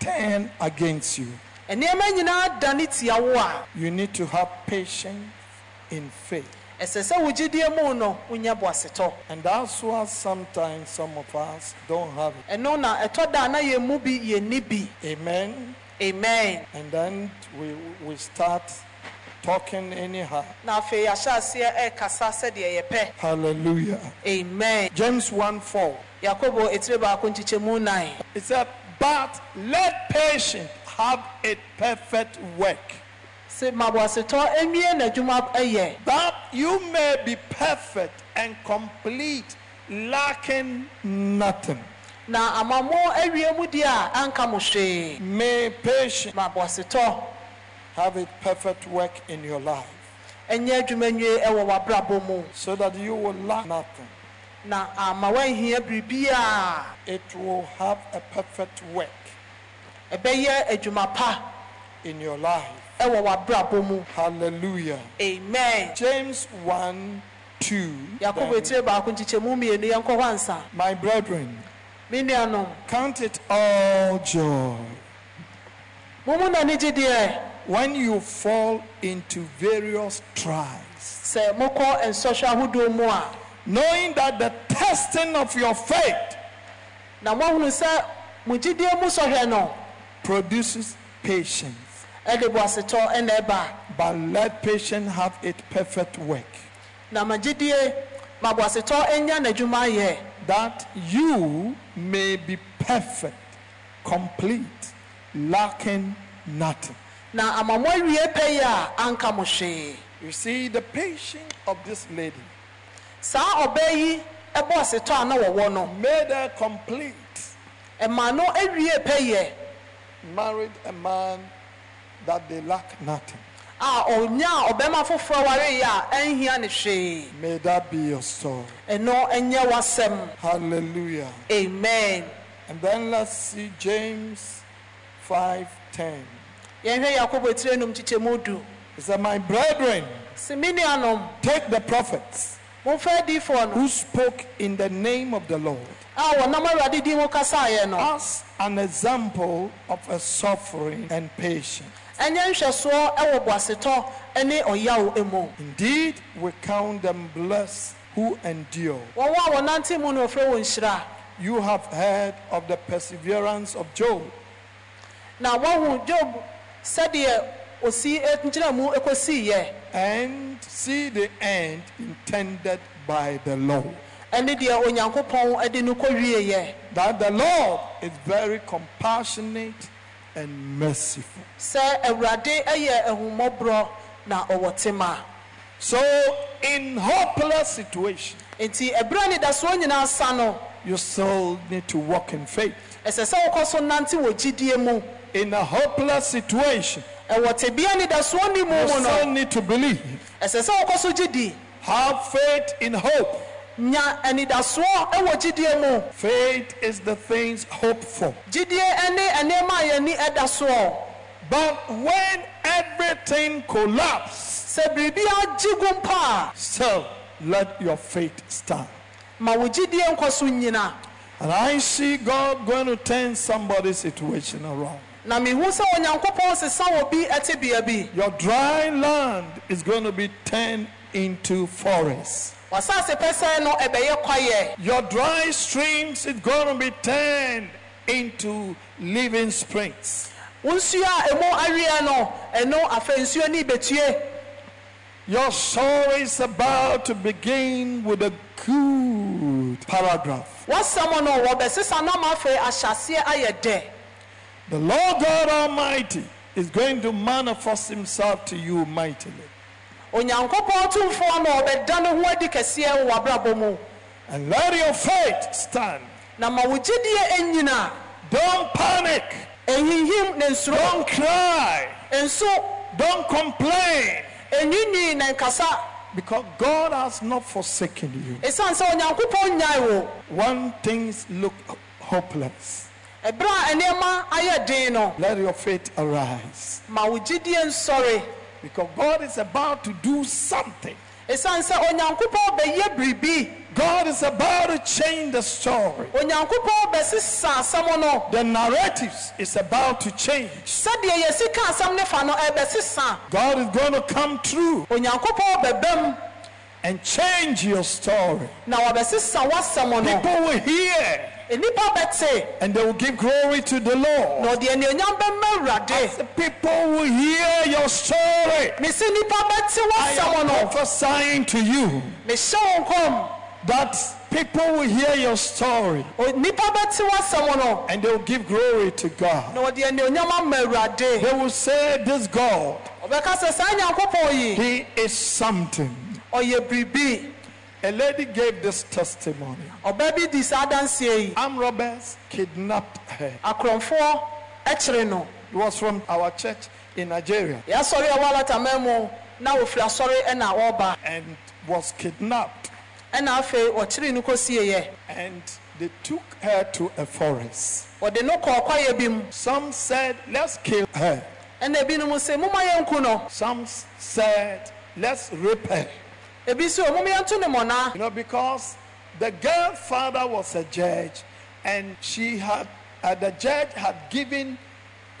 turn against you, nneɛma nyinaa dane tia wo a you need to have patience in faith. ɛsɛ sɛ wo gyidie mu no wonyɛ boasetɔ And that's why sometimes some of us don't have it. ɛno na ɛtɔ da a na yɛn mu bi yɛnni bi Amen. amen And then we, we start talking anyhow. na afei yɛahyɛ aseɛ ɛrekasa sɛdeɛ yɛpɛ Hallelujah. amen James 1 4. yakobo etire baako nkyekyɛmu nan It said, But let patience have a perfect work, that you may be perfect and complete, lacking nothing. na amammo awie mu deɛ a anka mo hwee May patience maboasetɔ have a perfect work in your life. Ɛnyɛ adwuma nwie ɛwɔ w'abrabɔ mu so that you will lack nothing. na ama woanhia biribiaa It will have a perfect work ɛbɛyɛ adwuma pa. in your life. Ɛwɔ w'abrabɔ mu. Hallelujah. amen. James 1 2. yakobo then, etire baako nkyekyɛmu mmienu yɛnkɔ hɔ ansa My brethren, nuanom count it all joy. Mo mu n'ani gye when you fall into various trials, sɛ mokɔ nsɔhwɛ ahodoɔ mu a knowing that the testing of your faith na moahunu sɛ mo gyidie mu sɔhwɛ no produces patience. Ɛde boasetɔ ɛna ɛba But let patience have its perfect work, na ma gyidie ma boasetɔ ɛnya n'adwuma ayɛ that you may be perfect, complete, lacking nothing. na ama mo awie pɛyɛ a anka mo hwee You see, the patience of this lady saa ɔbaa yi ɛbɔ asetɔ a na wɔwɔ no made her complete. no Married a man that they lack nothing. a ɔnya ɔbɛrima foforɔ wareyɛ a ɛnhia ne hwee May that be your story. ɛno ɛnyɛ w'asɛm Hallelujah. amen And then let's see James 5:10. yɛnhwɛ yakobo tire num kyekyɛmu du He said, My brethren, si me nuanom take the prophets momfa adiifoɔ no who spoke in the name of the Lord a wɔnam awurade din mu kasaeɛ no as an example of a suffering and patience. Ɛnyɛ nhwɛsoɔ ɛwɔ boasetɔ ne ɔyaw mu Indeed, we count them blessed who endure. wɔn a wɔnante mu no wɔfrɛ wɔn nhyira. You have heard of the perseverance of Job, Now, wɔhu job sɛdeɛ osi ngyina mu ekosiiɛ. And see the end intended by the Lord. ɛne deɛ onyankopɔn de no kɔwieɛ That the Lord is very compassionate and merciful. sɛ awurade yɛ ahummɔborɔ na ɔwɔ tema So, in hopeless situation, nti ɛberɛ a nidasoɔ nyinaa sa no you still need to walk in faith. ɛsɛ sɛ wokɔ so nante wɔ gyidie mu In a hopeless situation, ɛwɔ tebea nidasoɔ ni mu you mu still no need to believe. ɛsɛ sɛ wokɔ so gye Have faith in hope. Nya anidasoɔ wɔ gyidie mu Faith is the things hoped for. gyidie ne nneɛma a yɛni ɛda soɔ But when everything collapses, sɛ biribiara gye gu mpa still let your faith stand. ma wo gyidie nkɔ so nyina And I see God going to turn somebody's situation around. na mehu sɛ onyankopɔn sesa wɔ bi tebea bi Your dry land is going to be turned into forest. Ɔsaase pɛsɛɛ no ɛbɛyɛ kwaeɛ Your dry streams is going to be turned into living springs. wo nsuo a ɛmu aweɛ no ɛno afei nsuo ne bɛtue Your story is about to begin with a good paragraph. wɔsɛm no wɔbɛsesa na ma afei ahyɛseɛ ayɛ dɛ The Lord God Almighty is going to manifest Himself to you mightily. Onyankopɔn tumfoɔ no ɔbɛda ne ho adi kɛseɛ wɔ w'abrabɔ mu And let your faith stand. na ma wo gyidie ɛnyina Don't panic. ɛhinhim ne nsuro Don't cry. nso Don't complain. ne nkasa Because God has not forsaken you. ɛsiane sɛ onyankopɔn nyae wo When things look hopeless, ɛberɛ a nneɛma ayɛ den no let your faith arise. ma wo gyidie nsɔre Because God is about to do something. ɛsiane sɛ onyankopɔn bɛyɛ biribi God is about to change the story. onyankopɔn bɛsesa asɛm no The narratives is about to change. sɛdeɛ yɛsi ka asɛm ne fa no ɛbɛsesa God is going to come through and change your story. na wɔbɛsesa w'asɛm no People will hear and they will give glory to the Lord. na ɔde anuonyam bɛma awurade. The people will hear your story. mesi nnipa bɛte I am prophesying to you mehyɛ wo nkɔm. that people will hear your story. O- nnipa bɛte w'asɛm no. And they will give glory to God. na ɔde anuonyam ama awurade. They will say, This God, ɔbɛka sɛ saa nyankopɔn yi. He is something. A lady gave this testimony. bi di saa adanseɛ yi Armed robbers kidnapped her. akorɔmfoɔ ɛkyere no It was from our church in Nigeria yɛasɔre a ɛwɔ alataman mu na ofiri asɔre ɛna wɔreba and was kidnapped. ɛna afei ɔkyere no kɔsieɛ And they took her to a forest. wɔde no kɔɔ kwaeɛ bi mu Some said, Let's kill her. ɛna ebinom sɛ moma yɛnku no Some said, Let's rape her. Ebi sɛ ɔmom yɛnto ne mmɔna You know, because the girl's father was a judge and she had, uh, the judge had given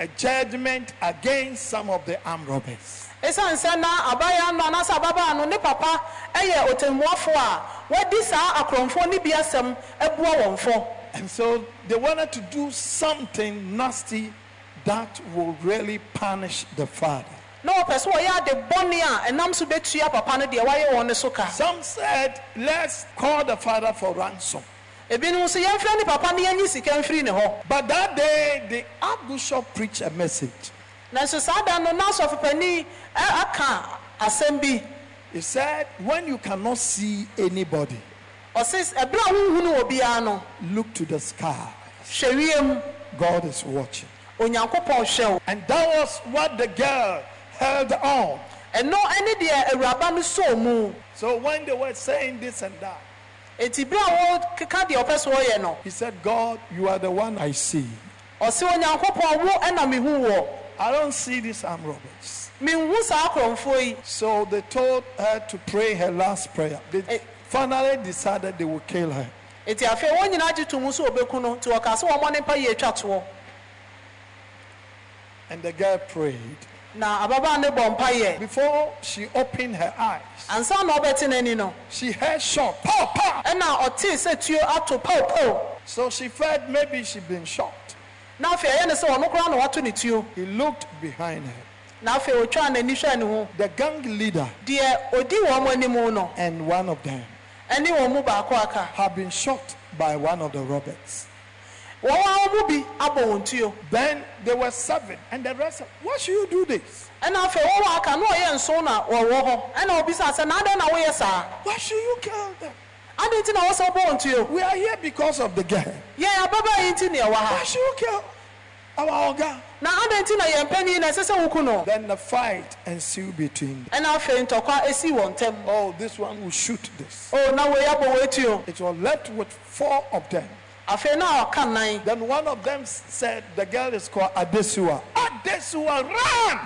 a judgment against some of the armed robbers. ɛsiane sɛ na abaayewa no anaasɛ ababaa no ne papa otemmuafoɔ a saa akorɔmfoɔ no bi asɛm wɔn fɔ And so they wanted to do something nasty that will really punish the father. Na sɛ ade bɔne a ɛnam so bɛtua papa no deɛ wɔayɛ wɔn no so ka Some said, let's call the father for ransom. ebinom nso yɛmfrɛ ne papa no yɛnyi sika mfiri ne hɔ But that day, the archbishop preached a message. nanso saa da no na asɔfopani ɛ- aka asɛm bi He said, when you cannot see anybody, ɔse ɛberɛ a wonhunu wɔ biara no look to the sky. hwɛ wiem God is watching. onyankopɔn hwɛ wo And that was what the girl held on. ɛno ne deɛ awuraba no sɔɔ mu So when they were saying this and that, enti berɛ a wɔkeka deɛ ɔpɛ sɛ wɔyɛ no he said, God, you are the one I see. ɔse onyankopɔn wo ɛna mehu wɔ I don't see these armed robbers. menhu saa akorɔmfoɔ yi So they told her to pray her last prayer. They Eh. finally decided they would kill her. enti afei wɔn nyinaa gye to mu sɛ no nti wɔka sɛ wɔmmɔ ne yie atwa toɔ And the girl prayed. Na ababaa ne bɔ mpayɛ Before she opened her eyes, ansa na ɔbɛte n'ani no she heard shot. Pow! ɛna ɔtee sɛ tuo ato paupau So she felt maybe she'd been shot. na afei ɛyɛ ne sɛ ɔno koraa na wato ne tuo He looked behind her. na afei ɔtwaa n'ani hwɛɛ ne ho The gang leader deɛ ɔdi wɔn anim no and one of them ɛne wɔn mu baako aka had been shot by one of the robbers. Then they were seven, and the rest. Said, Why should you do this? ɛna afei wɔn a aka na ɔyɛ nson na wɔwɔ hɔ ɛna obisa sɛ na adɛn na wɔyɛ saa Why should you kill them? adɛn nti na wɔsɛ ɔbɔ wɔn tuo We are here because of the girl. yɛn ababaa yi nti na ɛwɔ Why ha should you kill our Oga? na adɛn nti na yɛn panyin na ɛsɛ sɛ woku no Then the fight ensued between them. ɛna afei ntɔkwa esi wɔn ntam Oh, this one will shoot this. o na wɔyɛ abɔ wɔn tuo It was left with four of them. Afei na ɔka nan Then one of them said, The girl is called Adesua. Adesua, run!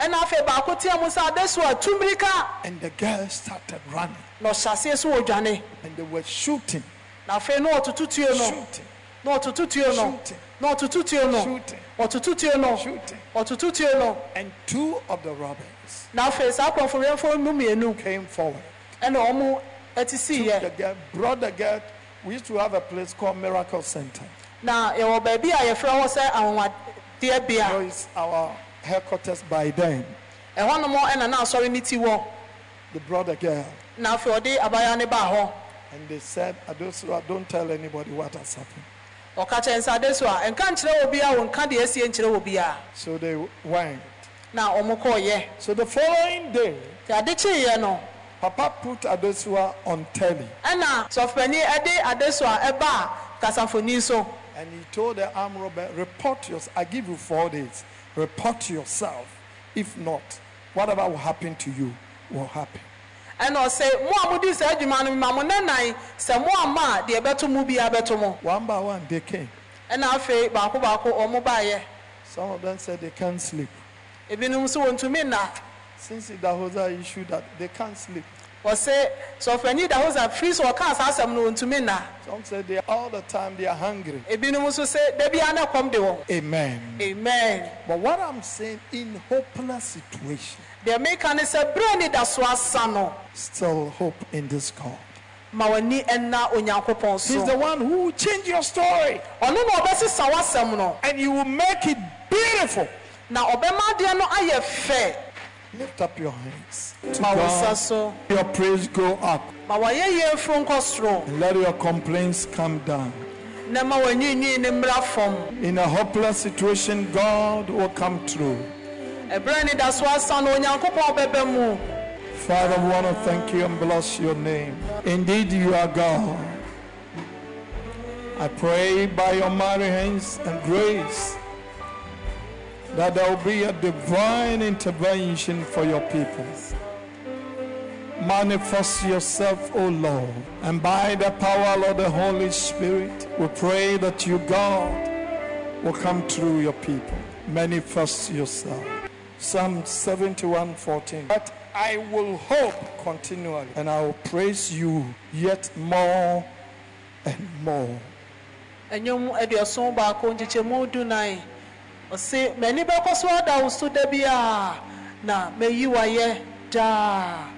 ɛna afei baako tea mu sɛ adesu a And the girl started running. na ɔhyɛ aseɛ so wɔ dwane And they were shooting, na afei na ɔtoto tuo no shooting, na ɔtoto tuo no Shooting. na ɔtoto tuo no Shooting. ɔtoto tuo no shooting. ɔtoto tuo no And two of the robbers na afei saa akɔnfo wɛmfo mu mmienu came forward. ɛna wɔn ɛti si took the girl, brought the girl. We used to have a place called Miracle Center. na yɛwɔ baabi a yɛfrɛ hɔ sɛ anwanwadeɛ bea That is our headquarters by then. ɛhɔ nom ɛna na asɔre ne ti wɔ They brought the girl. na afei ɔde abaayewa ne baa hɔ And they said, Adosua, don't tell anybody what has happened. ɔka kyerɛ nsa ade so a nka nkyerɛ wɔ bia wɔ nka deɛ asie nkyerɛ wɔ bia So they went. na ɔmo kɔɔyɛ So the following day, ade kyeeɛ no Papa put Adosua on telly. ɛna sɔfopani ɛde ade so a ɛbaa kasafoni so And he told the arm robber, report yourself. I give you four days. Report yourself. If not, whatever will happen to you will happen. ɛna ɔsɛ mo a modi saa adwuma no ma mo nenan sɛ mo a deɛ ɛbɛto mu bɛto mo One by one, they came. ɛna afei baako baako ɔmo baayɛ Some of them said they can't sleep. ebinom nso wɔntumi nna Since the Dahosa issue that they can't sleep. wɔsɛ sɔfopani da hɔ sɛ firi sɛ ɔkaa saa asɛm no wɔntumi nna Some said they all the time they are hungry. ebinom nso sɛ da bia na kɔm de wɔn Amen. amen But what I'm saying, in hopeless situation, deɛ meka ne sɛ berɛ ni da so asa no still hope in this God. ma w'ani ɛnna onyankopɔn He's the one who will change your story ɔno na ɔbɛsesa w'asɛm no and you will make it beautiful. na ɔbɛma adeɛ no ayɛ fɛ Lift up your hands. To ma wo nsa God, your praise go up. ma wayɛ yie mforo And let your complaints come down. na ma w'anwiinwii ne mmra fam In a hopeless situation, God will come through. ɛberɛ ni da so asa no onyankopɔn bɛbɛ mu Father, we want to thank you and bless your name. Indeed, you are God. I pray by your mighty hands and grace that there will be a divine intervention for your people. Manifest yourself, O Lord, and by the power of the Holy Spirit, we pray that you, God, will come through your people. Manifest yourself. Psalm 71 14. But I will hope continually, and I will praise you yet more and more. Bɛkɔ so ada wo so da bi a na wayɛ daa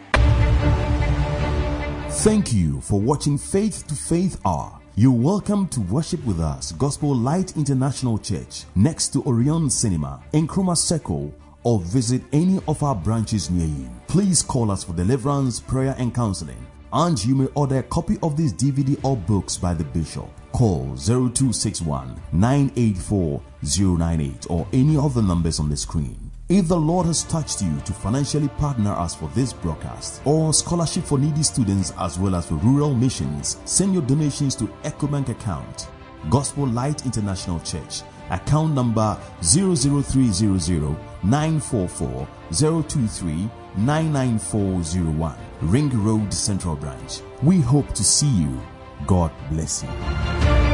Thank you for watching Faith to Faith Hour. You're welcome to worship with us, Gospel Light International Church, next to Orion Cinema, in Nkrumah Circle, or visit any of our branches near you. Please call us for deliverance, prayer, and counseling. And you may order a copy of this DVD or books by the Bishop. Call 0261 984 098 or any of the numbers on the screen. If the Lord has touched you to financially partner us for this broadcast or scholarship for needy students as well as for rural missions, send your donations to EcoBank account, Gospel Light International Church, account number 00300 944 023 99401, Ring Road Central Branch. We hope to see you. God bless you.